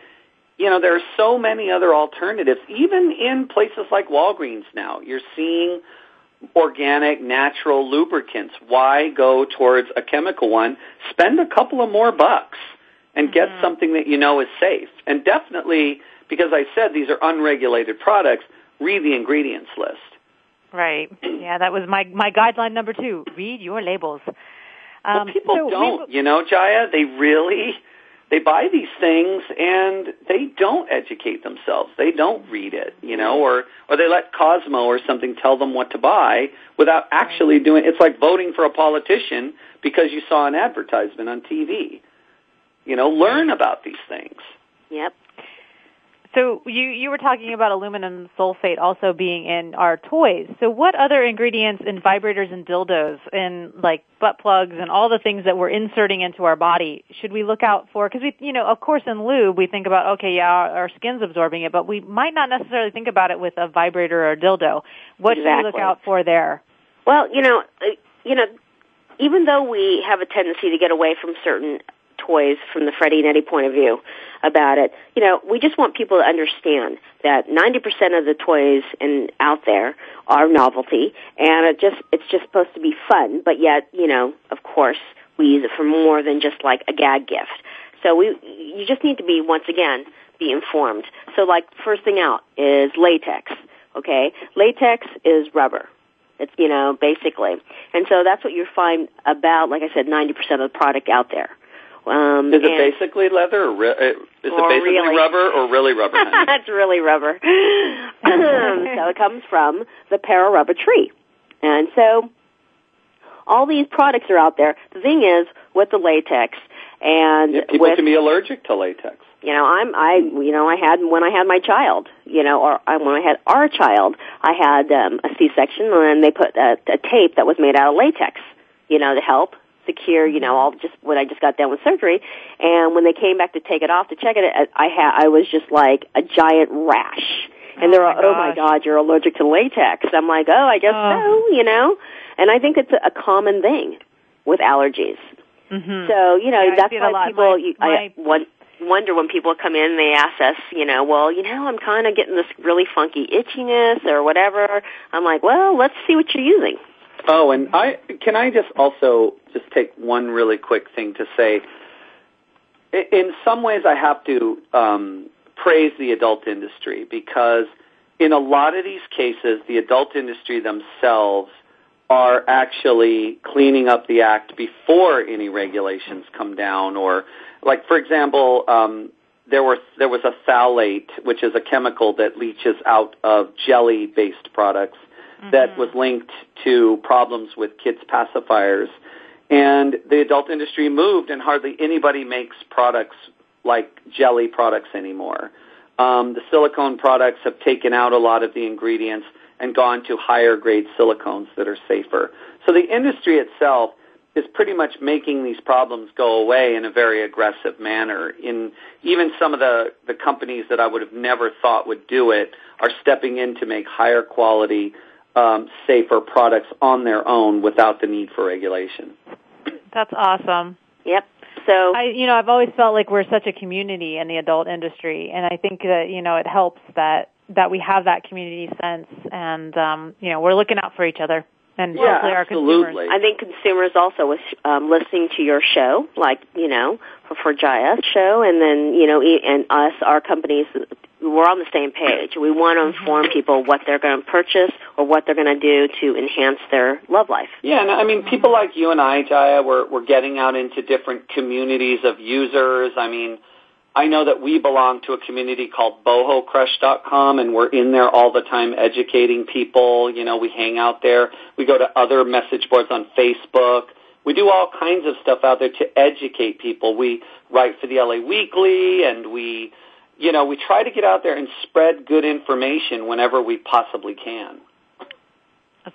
[SPEAKER 4] you know, there are so many other alternatives. Even in places like Walgreens now, you're seeing organic, natural lubricants. Why go towards a chemical one? Spend a couple of more bucks and get mm-hmm. something that you know is safe. And definitely, because I said these are unregulated products, read the ingredients list.
[SPEAKER 3] Right. Yeah, that was my my guideline number 2. Read your labels.
[SPEAKER 4] Um, well, people
[SPEAKER 3] so
[SPEAKER 4] don't, we, you know, Jaiya. They really they buy these things and they don't educate themselves. They don't read it, you know, or or they let Cosmo or something tell them what to buy without actually doing. It's like voting for a politician because you saw an advertisement on TV. You know, learn about these things.
[SPEAKER 6] Yep.
[SPEAKER 3] So you you were talking about aluminum sulfate also being in our toys. So what other ingredients in vibrators and dildos and like butt plugs and all the things that we're inserting into our body should we look out for? Because we you know of course in lube we think about okay yeah our, our, skin's absorbing it, but we might not necessarily think about it with a vibrator or a dildo. What exactly. should we look out for there?
[SPEAKER 6] Well, you know, uh, you know, even though we have a tendency to get away from certain poise from the Freddy and Eddy point of view about it. You know, we just want people to understand that 90% of the toys in, out there are novelty, and it just it's just supposed to be fun. But yet, you know, of course, we use it for more than just like a gag gift. So we you just need to be once again be informed. So like first thing out is latex. Okay, latex is rubber. It's, you know, basically. And so that's what you find about, like I said, 90% of the product out there.
[SPEAKER 4] Um, is it basically leather? Or re- is it basically really. rubber or really rubber?
[SPEAKER 6] That's really rubber. Um, so it comes from the para rubber tree. And so all these products are out there. The thing is with the latex and
[SPEAKER 4] yeah, people
[SPEAKER 6] with,
[SPEAKER 4] can be allergic to latex.
[SPEAKER 6] You know, I'm I you know I had when I had my child, you know, or when I had our child, I had um, a C-section and they put a, a tape that was made out of latex, you know, to help Secure, you know, all just when I just got done with surgery. And when they came back to take it off to check it, I had I was just like a giant rash. And they're oh oh my god, you're allergic to latex. I'm like, oh, I guess oh. so, you know. And I think it's a common thing with allergies.
[SPEAKER 3] Mm-hmm.
[SPEAKER 6] So you know yeah, that's why people. My, you, my... I want, wonder when people come in they ask us, you know, well, you know, I'm kind of getting this really funky itchiness or whatever. I'm like, well, let's see what you're using.
[SPEAKER 4] Oh, and I can I just also just take one really quick thing to say. In some ways, I have to um, praise the adult industry because in a lot of these cases, the adult industry themselves are actually cleaning up the act before any regulations come down or like for example um, there were there was a phthalate which is a chemical that leaches out of jelly based products mm-hmm. that was linked to problems with kids pacifiers and the adult industry moved, and hardly anybody makes products like jelly products anymore. Um, the silicone products have taken out a lot of the ingredients and gone to higher grade silicones that are safer. So the industry itself is pretty much making these problems go away in a very aggressive manner. In even some of the, the companies that I would have never thought would do it are stepping in to make higher quality, um, safer products on their own without the need for regulation.
[SPEAKER 3] That's awesome.
[SPEAKER 6] Yep. So
[SPEAKER 3] I, you know, I've always felt like we're such a community in the adult industry, and I think that you know it helps that that we have that community sense, and um, you know, we're looking out for each other and yeah, hopefully our absolutely. consumers.
[SPEAKER 6] I think consumers also with um, listening to your show, like you know, for, for Jaiya show, and then you know, and us, our companies, we're on the same page. We want to inform mm-hmm. people what they're going to purchase or what they're going to do to enhance their love life.
[SPEAKER 4] Yeah, and I mean, people mm-hmm. like you and I, Jaiya, we're we're getting out into different communities of users. I mean I know that we belong to a community called bohocrush.com and we're in there all the time educating people. You know, we hang out there. We go to other message boards on Facebook. We do all kinds of stuff out there to educate people. We write for the LA Weekly and we, you know, we try to get out there and spread good information whenever we possibly can.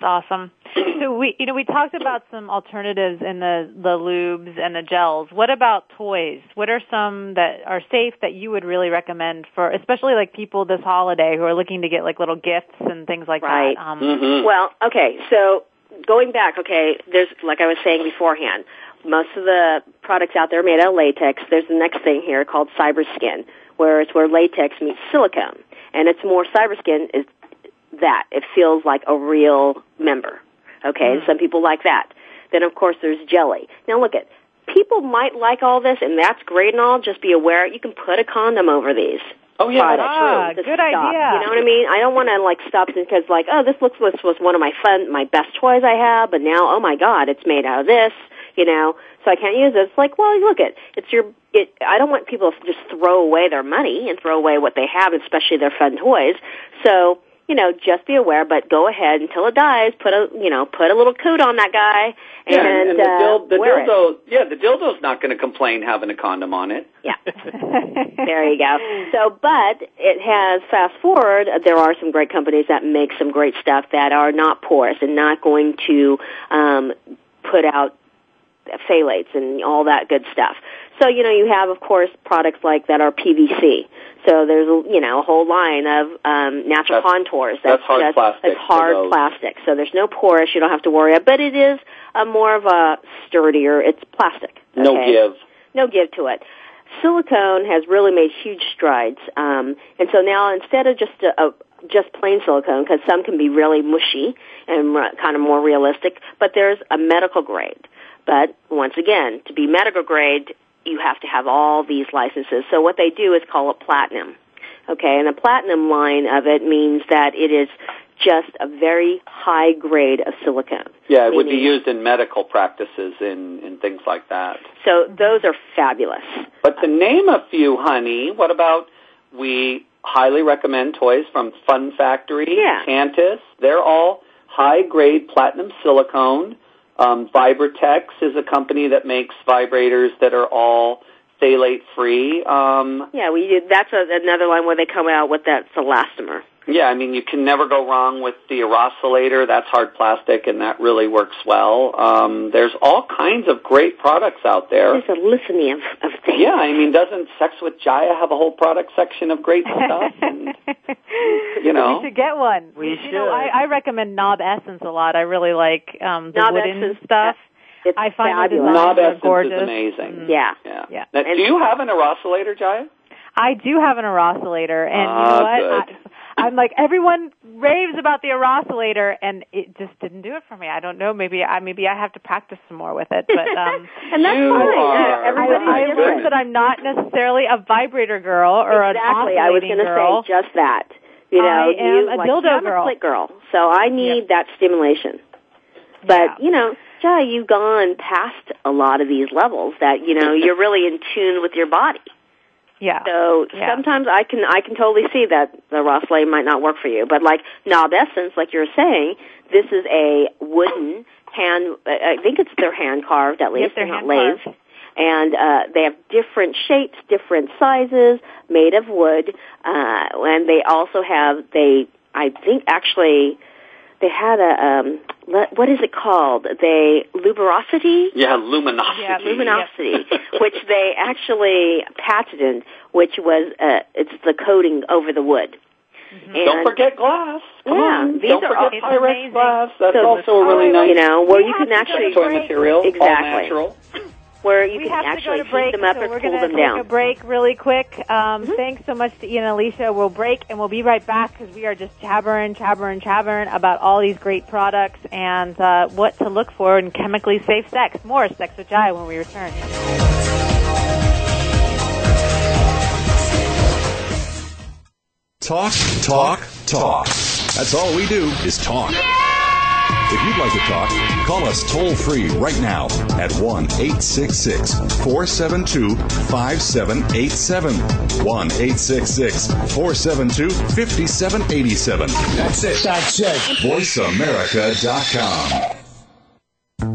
[SPEAKER 3] That's awesome. So we, you know, we talked about some alternatives in the the lubes and the gels. What about toys? What are some that are safe that you would really recommend for, especially like people this holiday who are looking to get like little gifts and things like
[SPEAKER 6] right.
[SPEAKER 3] that?
[SPEAKER 6] Um,
[SPEAKER 4] mm-hmm.
[SPEAKER 6] Well, okay. So going back, okay, there's like I was saying beforehand, most of the products out there made out of latex. There's the next thing here called cyber skin, where it's where latex meets silicone, and it's more cyber skin is that. It feels like a real member. Okay, and mm-hmm. some people like that. Then of course there's jelly. Now look at people might like all this, and that's great and all. Just be aware you can put a condom over these. Oh yeah,
[SPEAKER 3] products, ah,
[SPEAKER 6] good stop.
[SPEAKER 3] idea.
[SPEAKER 6] You know what I mean? I don't want to like stop because like oh this looks this was one of my fun my best toys I have, but now oh my god it's made out of this. You know, so I can't use it. It's like well look at it's your it, I don't want people to just throw away their money and throw away what they have, especially their fun toys. So you know, just be aware, but go ahead until it dies. Put a, you know, put a little coat on that guy, and, yeah,
[SPEAKER 4] and the, uh,
[SPEAKER 6] dil-
[SPEAKER 4] the uh, dildo,
[SPEAKER 6] it.
[SPEAKER 4] yeah, the dildo's not going to complain having a condom on it. Yeah,
[SPEAKER 6] there you go. So, but it has fast forward. Uh, there are some great companies that make some great stuff that are not porous and not going to um, put out phthalates and all that good stuff. So, you know, you have, of course, products like that are PVC. So there's a you know a whole line of um, natural
[SPEAKER 4] that's,
[SPEAKER 6] contours.
[SPEAKER 4] That's, that's hard plastic.
[SPEAKER 6] It's hard plastic. So there's no porous. You don't have to worry. But it is a more of a sturdier. It's plastic. Okay?
[SPEAKER 4] No give.
[SPEAKER 6] No give to it. Silicone has really made huge strides, um, and so now instead of just a, a just plain silicone because some can be really mushy and kind of more realistic, but there's a medical grade. But once again, to be medical grade, you have to have all these licenses. So what they do is call it platinum. Okay, and the platinum line of it means that it is just a very high grade of silicone.
[SPEAKER 4] Yeah, it meaning, would be used in medical practices and, and things like that.
[SPEAKER 6] So those are fabulous.
[SPEAKER 4] But to name a few, honey, what about we highly recommend toys from Fun Factory, yeah. Tantus. They're all high grade platinum silicone um, Vibratex is a company that makes vibrators that are all phthalate free. Um,
[SPEAKER 6] yeah, we did, that's a, another line where they come out with that elastomer.
[SPEAKER 4] Yeah, I mean, you can never go wrong with the oscillator. That's hard plastic, and that really works well. Um, there's all kinds of great products out there. There's
[SPEAKER 6] a litany of, of things.
[SPEAKER 4] Yeah, I mean, doesn't Sex with Jaiya have a whole product section of great stuff? And, you know,
[SPEAKER 3] we should get one.
[SPEAKER 4] We you should. Know,
[SPEAKER 3] I, I recommend NobEssence a lot. I really like um, the Knob wooden Essence. stuff. It's I find fabulous. Knob
[SPEAKER 4] Essence
[SPEAKER 3] gorgeous. is
[SPEAKER 4] amazing.
[SPEAKER 6] Mm-hmm. Yeah.
[SPEAKER 3] Yeah. yeah. Now,
[SPEAKER 4] do you have an oscillator, Jaiya?
[SPEAKER 3] I do have an oscillator, and uh, you know ah, what? I, I'm like everyone raves about the oscillator, and it just didn't do it for me. I don't know. Maybe I maybe I have to practice some more with it. But um, and
[SPEAKER 6] that's you fine. Everybody Everybody's I, different.
[SPEAKER 3] That I'm not necessarily a vibrator girl
[SPEAKER 6] or
[SPEAKER 3] exactly. an
[SPEAKER 6] oscillating I was
[SPEAKER 3] going
[SPEAKER 6] to say just that. You know, I am you, a like, dildo girl. I'm a clit girl, so I need yep. that stimulation. But yeah. you know, yeah, you've gone past a lot of these levels that you know you're really in tune with your body.
[SPEAKER 3] Yeah. So
[SPEAKER 6] yeah. sometimes I can I can totally see that the Ross lay might not work for you, but like NobEssence, like you're saying, this is a wooden hand. I think it's their hand carved at least, yes,
[SPEAKER 3] they're not lathe.
[SPEAKER 6] And uh, they have different shapes, different sizes, made of wood, uh, and they also have they I think actually they had a um, what is it called? They luminosity.
[SPEAKER 4] Yeah, luminosity. Yeah,
[SPEAKER 6] luminosity, yeah. which they actually patented, which was uh, it's the coating over the wood.
[SPEAKER 4] Mm-hmm. Don't forget glass. Come yeah, on. these Don't are forget Pyrex
[SPEAKER 6] glass.
[SPEAKER 4] That's
[SPEAKER 6] so, also
[SPEAKER 4] a really oh, nice, you know, where you
[SPEAKER 6] can actually material, exactly.
[SPEAKER 4] all natural
[SPEAKER 6] where you we can actually
[SPEAKER 3] to
[SPEAKER 6] break, them up so
[SPEAKER 3] or cool them down.
[SPEAKER 6] We're
[SPEAKER 3] going
[SPEAKER 6] to take a
[SPEAKER 3] break really quick. Um, mm-hmm. Thanks so much to Ian and Alicia. We'll break and we'll be right back because we are just jabbering, jabbering, jabbering about all these great products and uh, what to look for in chemically safe sex. More Sex with Jai when we return.
[SPEAKER 7] Talk, talk, talk. That's all we do is talk. Yeah! If you'd like to talk, call us toll free right now at 1 866 472 5787. 1 866 472 5787. That's it. That's it. VoiceAmerica.com.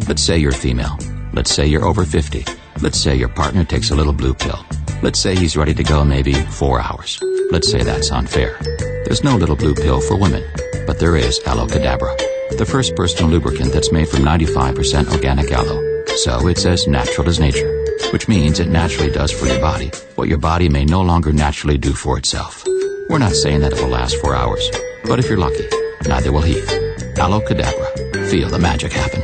[SPEAKER 8] Let's say you're female. Let's say you're over 50. Let's say your partner takes a little blue pill. Let's say he's ready to go maybe four hours. Let's say that's unfair. There's no little blue pill for women, but there is aloe cadabra the first personal lubricant that's made from 95% organic aloe. So it's as natural as nature, which means it naturally does for your body what your body may no longer naturally do for itself. We're not saying that it will last four hours, but if you're lucky, neither will he. Aloe Cadabra. Feel the magic happen.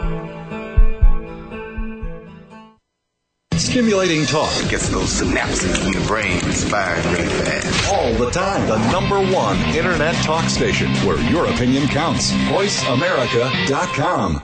[SPEAKER 7] Stimulating talk gets those synapses in the brain firing really fast. All the time. The number one internet talk station where your opinion counts. VoiceAmerica.com.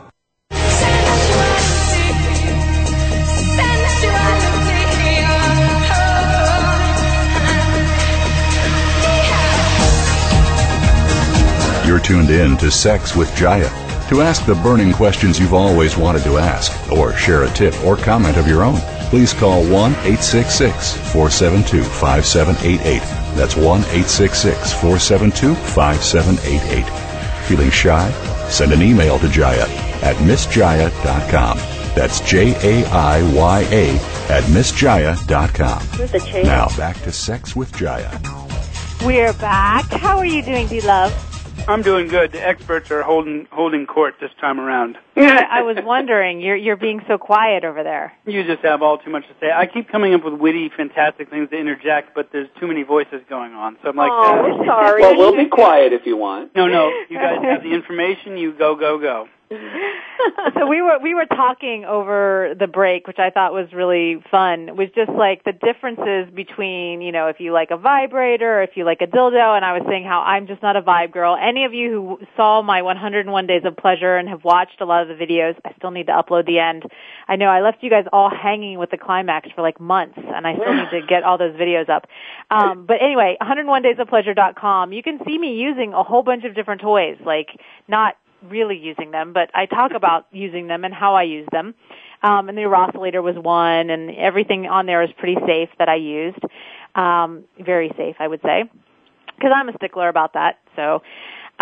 [SPEAKER 7] You're tuned in to Sex with Jaiya. To ask the burning questions you've always wanted to ask, or share a tip or comment of your own please call 1 866 472 5788. That's 1 866 472 5788. Feeling shy? Send an email to Jaiya at MissJaiya.com. That's J A I Y A at MissJaiya.com. Now back to Sex with Jaiya.
[SPEAKER 3] We're back. How are you doing, beloved? Love?
[SPEAKER 9] I'm doing good. The experts are holding holding court this time around.
[SPEAKER 3] I was wondering. You're you're being so quiet over there.
[SPEAKER 9] You just have all too much to say. I keep coming up with witty, fantastic things to interject, but there's too many voices going on. So I'm like, oh,
[SPEAKER 3] sorry.
[SPEAKER 4] Well, we'll be quiet if you want.
[SPEAKER 9] No, no. You guys have the information. You go, go, go
[SPEAKER 3] so we were we were talking over the break, which I thought was really fun. Was just like the differences between you know if you like a vibrator, or if you like a dildo, and I was saying how I'm just not a vibe girl. Any of you who saw my 101 days of pleasure and have watched a lot of the videos, I still need to upload the end. I know I left you guys all hanging with the climax for like months, and I still need to get all those videos up. Um, but anyway, 101daysofpleasure.com. You can see me using a whole bunch of different toys, like not really using them, but I talk about using them and how I use them. Um, and the oscillator was one, and everything on there is pretty safe that I used. Um, very safe, I would say, because I'm a stickler about that. So,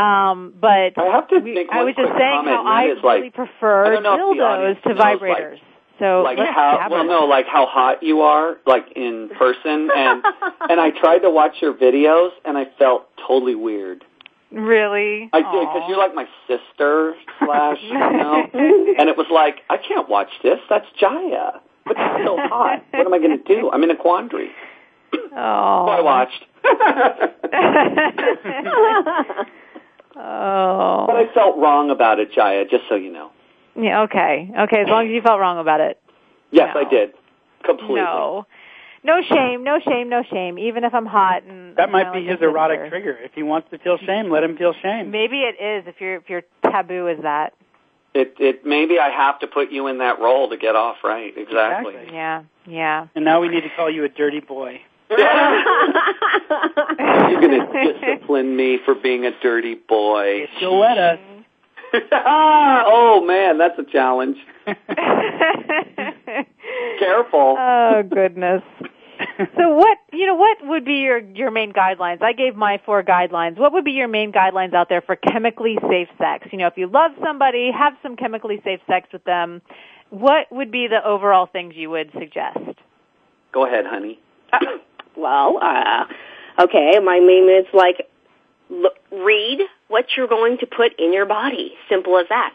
[SPEAKER 3] um, but I have to I was just saying how I really like, prefer I dildos to vibrators.
[SPEAKER 4] Like,
[SPEAKER 3] so
[SPEAKER 4] like how well no like how hot you are like in person and and I tried to watch your videos and I felt totally weird.
[SPEAKER 3] Really?
[SPEAKER 4] I Aww. did because you're like my sister slash, you know. and it was like I can't watch this. That's Jaiya, but it's still hot. What am I going to do? I'm in a quandary.
[SPEAKER 3] Oh. so I
[SPEAKER 4] watched. oh. But I felt wrong about it, Jaiya. Just so you know.
[SPEAKER 3] Yeah. Okay. Okay. As long as you felt wrong about it.
[SPEAKER 4] Yes,
[SPEAKER 3] no. I
[SPEAKER 4] did. Completely.
[SPEAKER 3] No no shame, no shame, no shame. Even if I'm hot and
[SPEAKER 9] that might
[SPEAKER 3] be his
[SPEAKER 9] erotic trigger. If he wants to feel shame, let him feel shame.
[SPEAKER 3] Maybe it is. If your if your taboo is that.
[SPEAKER 4] It it maybe I have to put you in that role to get off right.
[SPEAKER 3] Exactly.
[SPEAKER 4] exactly.
[SPEAKER 3] Yeah. Yeah.
[SPEAKER 9] And now we need to call you a dirty boy. You're
[SPEAKER 4] gonna discipline me for being a dirty boy.
[SPEAKER 9] She'll let us.
[SPEAKER 4] ah, oh man, that's a challenge. Careful.
[SPEAKER 3] Oh goodness. so what you know what would be your your main guidelines? I gave my four guidelines. What would be your main guidelines out there for chemically safe sex? You know, if you love somebody, have some chemically safe sex with them. What would be the overall things you would suggest?
[SPEAKER 4] Go ahead, honey.
[SPEAKER 6] Uh, well, uh, okay. My main is like l- read what you're going to put in your body. Simple as that.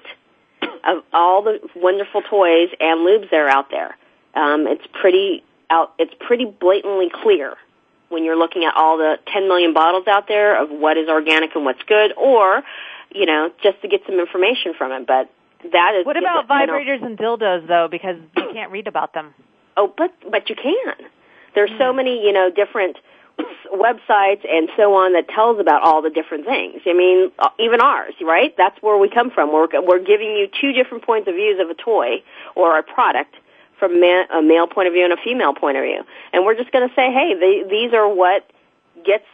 [SPEAKER 6] Of all the wonderful toys and lubes that are out there, um, it's pretty out, it's pretty blatantly clear when you're looking at all the 10 million bottles out there of what is organic and what's good, or, you know, just to get some information from it. But that is.
[SPEAKER 3] What about vibrators and dildos though? Because you can't read about them.
[SPEAKER 6] Oh, but but you can. There's so hmm. many, you know, different websites and so on that tells about all the different things. I mean, uh, even ours, right? That's where we come from. We're we're giving you two different points of views of a toy or a product from man, a male point of view and a female point of view. And we're just going to say, hey, these are what gets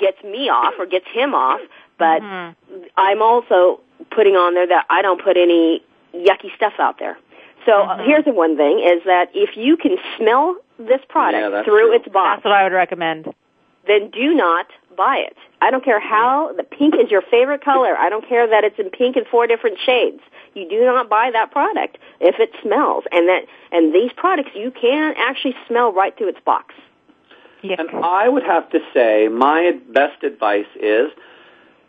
[SPEAKER 6] gets me off or gets him off. But mm-hmm. I'm also putting on there that I don't put any yucky stuff out there. So uh, mm-hmm. here's the one thing is that if you can smell this product
[SPEAKER 4] yeah,
[SPEAKER 6] through
[SPEAKER 4] true.
[SPEAKER 6] its box,
[SPEAKER 3] that's what I would recommend.
[SPEAKER 6] Then do not buy it. I don't care how the pink is your favorite color. I don't care that it's in pink in four different shades. You do not buy that product if it smells, and that and these products you can actually smell right through its box.
[SPEAKER 4] Yes. And I would have to say my best advice is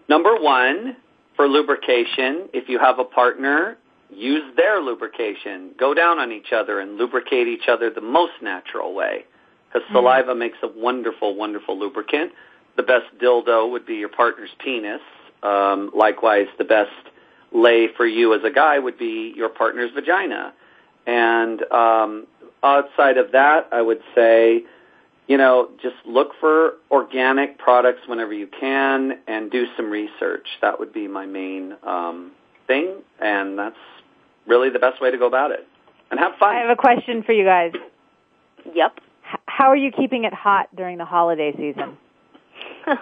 [SPEAKER 4] number one for lubrication. If you have a partner, use their lubrication. Go down on each other and lubricate each other the most natural way, because mm-hmm. saliva makes a wonderful, wonderful lubricant the best dildo would be your partner's penis. Um, likewise, the best lay for you as a guy would be your partner's vagina. And um, outside of that, I would say, you know, just look for organic products whenever you can and do some research. That would be my main um, thing, and that's really the best way to go about it. And have fun.
[SPEAKER 3] I have a question for you guys.
[SPEAKER 6] Yep.
[SPEAKER 3] How are you keeping it hot during the holiday season?
[SPEAKER 6] yes,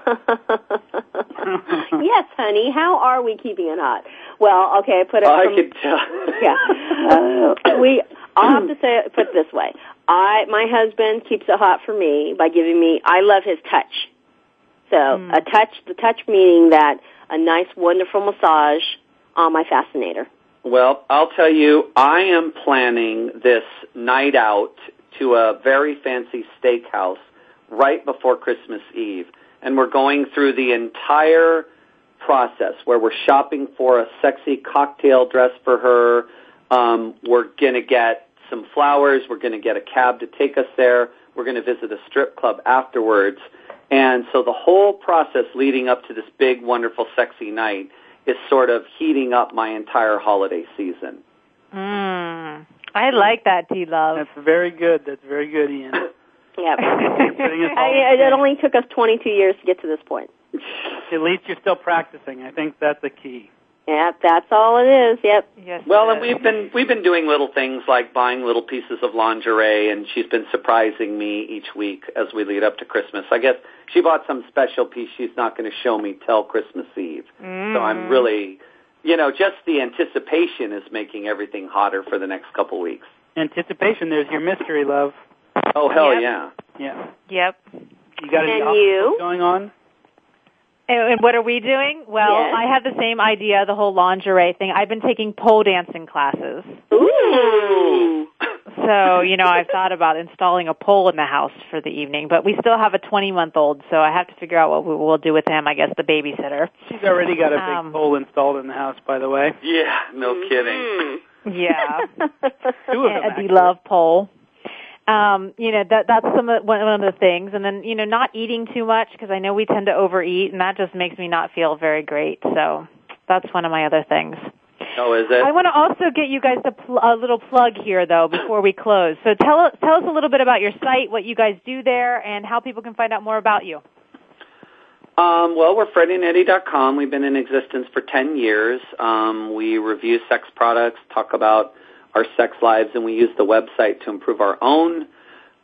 [SPEAKER 6] honey. How are we keeping it hot? Well, okay, I put it. Oh, I
[SPEAKER 4] can tell. yeah, uh,
[SPEAKER 6] we. I'll have to say put it this way. I my husband keeps it hot for me by giving me. I love his touch. So mm. a touch, the touch meaning that a nice, wonderful massage on my fascinator.
[SPEAKER 4] Well, I'll tell you, I am planning this night out to a very fancy steakhouse right before Christmas Eve and we're going through the entire process where we're shopping for a sexy cocktail dress for her. Um, we're going to get some flowers. We're going to get a cab to take us there. We're going to visit a strip club afterwards. And so the whole process leading up to this big, wonderful, sexy night is sort of heating up my entire holiday season.
[SPEAKER 3] Mm, I like that, D Love.
[SPEAKER 9] That's very good. That's very good, Ian.
[SPEAKER 6] Yeah. it only took us 22 years to get to this point.
[SPEAKER 9] At least you're still practicing. I think that's the key.
[SPEAKER 6] Yep, that's all it is. Yep.
[SPEAKER 3] Yes.
[SPEAKER 4] Well, and we've been we've been doing little things like buying little pieces of lingerie, and she's been surprising me each week as we lead up to Christmas. I guess she bought some special piece she's not going to show me till Christmas Eve. Mm. So I'm mm. really, you know, just the anticipation is making everything hotter for the next couple weeks.
[SPEAKER 9] Anticipation. There's your mystery, love.
[SPEAKER 4] Oh hell yep. yeah.
[SPEAKER 3] Yeah. Yep.
[SPEAKER 9] You
[SPEAKER 4] got
[SPEAKER 9] any
[SPEAKER 6] you?
[SPEAKER 9] going on? And
[SPEAKER 3] what are we doing? Well,
[SPEAKER 6] yes.
[SPEAKER 3] I have the same idea, the whole lingerie thing. I've been taking pole dancing classes.
[SPEAKER 6] Ooh.
[SPEAKER 3] So, you know, I've thought about installing a pole in the house for the evening, but we still have a 20 month old, so I have to figure out what we will do with him, I guess, the babysitter.
[SPEAKER 9] She's already got a big um, pole installed in the house, by the way.
[SPEAKER 4] Yeah, no kidding.
[SPEAKER 3] Mm-hmm. Yeah.
[SPEAKER 9] Two of
[SPEAKER 3] them. love pole um, you know, that, that's some of, one, one of the things. And then, you know, not eating too much because I know we tend to overeat and that just makes me not feel very great. So that's one of my other things.
[SPEAKER 4] Oh, is it? I
[SPEAKER 3] want to also get you guys a, pl- a little plug here, though, before we close. So tell tell us a little bit about your site, what you guys do there, and how people can find out more about you.
[SPEAKER 4] Um, well, we're FreddyandEddy.com. We've been in existence for 10 years. Um, we review sex products, talk about our sex lives, and we use the website to improve our own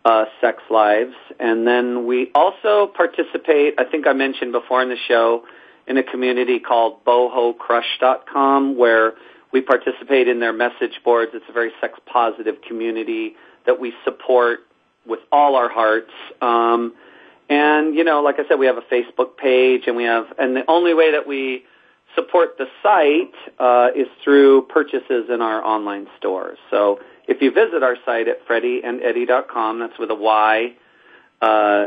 [SPEAKER 4] uh, sex lives. And then we also participate, I think I mentioned before in the show, in a community called bohocrush.com where we participate in their message boards. It's a very sex positive community that we support with all our hearts. Um, and, you know, like I said, we have a Facebook page and we have, and the only way that we support the site uh, is through purchases in our online stores. So if you visit our site at freddyandeddy.com, that's with a Y, uh,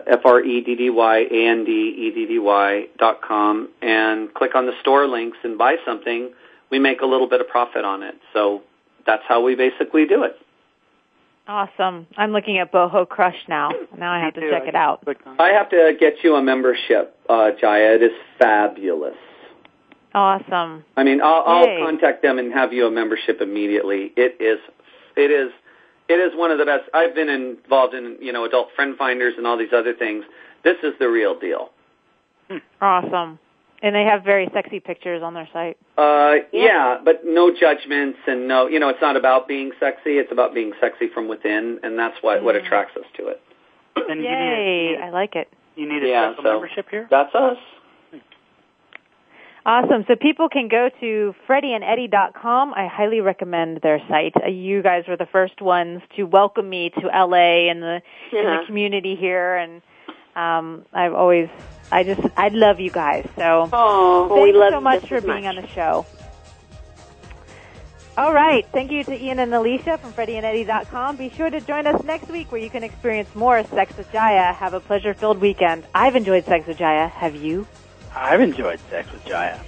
[SPEAKER 4] dot com, and click on the store links and buy something, we make a little bit of profit on it. So that's how we basically do it.
[SPEAKER 3] Awesome. I'm looking at Boho Crush now. Now I have to check it out.
[SPEAKER 4] I have to get you a membership, uh, Jaiya. It is fabulous.
[SPEAKER 3] Awesome.
[SPEAKER 4] I mean, I'll, I'll contact them and have you a membership immediately. It is, it is, it is one of the best. I've been involved in you know adult friend finders and all these other things. This is the real deal.
[SPEAKER 3] Hmm. Awesome. And they have very sexy pictures on their site.
[SPEAKER 4] Uh, yeah, but no judgments and no, you know, it's not about being sexy. It's about being sexy from within, and that's what what attracts us to it.
[SPEAKER 3] And Yay! You need, you need, I
[SPEAKER 9] like it. You need a yeah,
[SPEAKER 3] special
[SPEAKER 9] so membership here. That's us.
[SPEAKER 3] Awesome. So people can go to freddyandeddy.com. I highly recommend their site. Uh, you guys were the first ones to welcome me to LA and the, yeah. and the community here. And um, I've always, I just, I love you guys. So oh, thank we you love so much for being on the show. All right. Thank you to Ian and Alicia from freddyandeddy.com. Be sure to join us next week where you can experience more Sex with Jaiya. Have a pleasure-filled weekend. I've enjoyed Sex with Jaiya. Have you? I've enjoyed sex with Jaiya.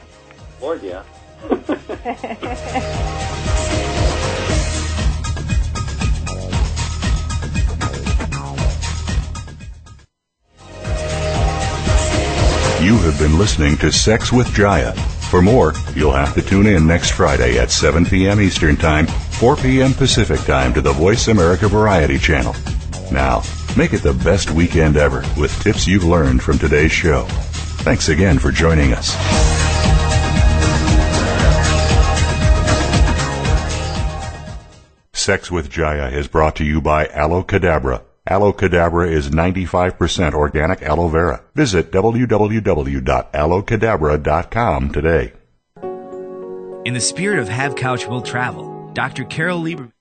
[SPEAKER 3] Lord, yeah.
[SPEAKER 7] you have been listening to Sex with Jaiya. For more, you'll have to tune in next Friday at 7 p.m. Eastern Time, 4 p.m. Pacific Time to the Voice America Variety Channel. Now, make it the best weekend ever with tips you've learned from today's show. Thanks again for joining us. Sex with Jaiya is brought to you by Aloe Cadabra. Aloe Cadabra is 95% organic aloe vera. Visit www.aloecadabra.com today. In the spirit of Have Couch Will Travel, Dr. Carol Lieberman.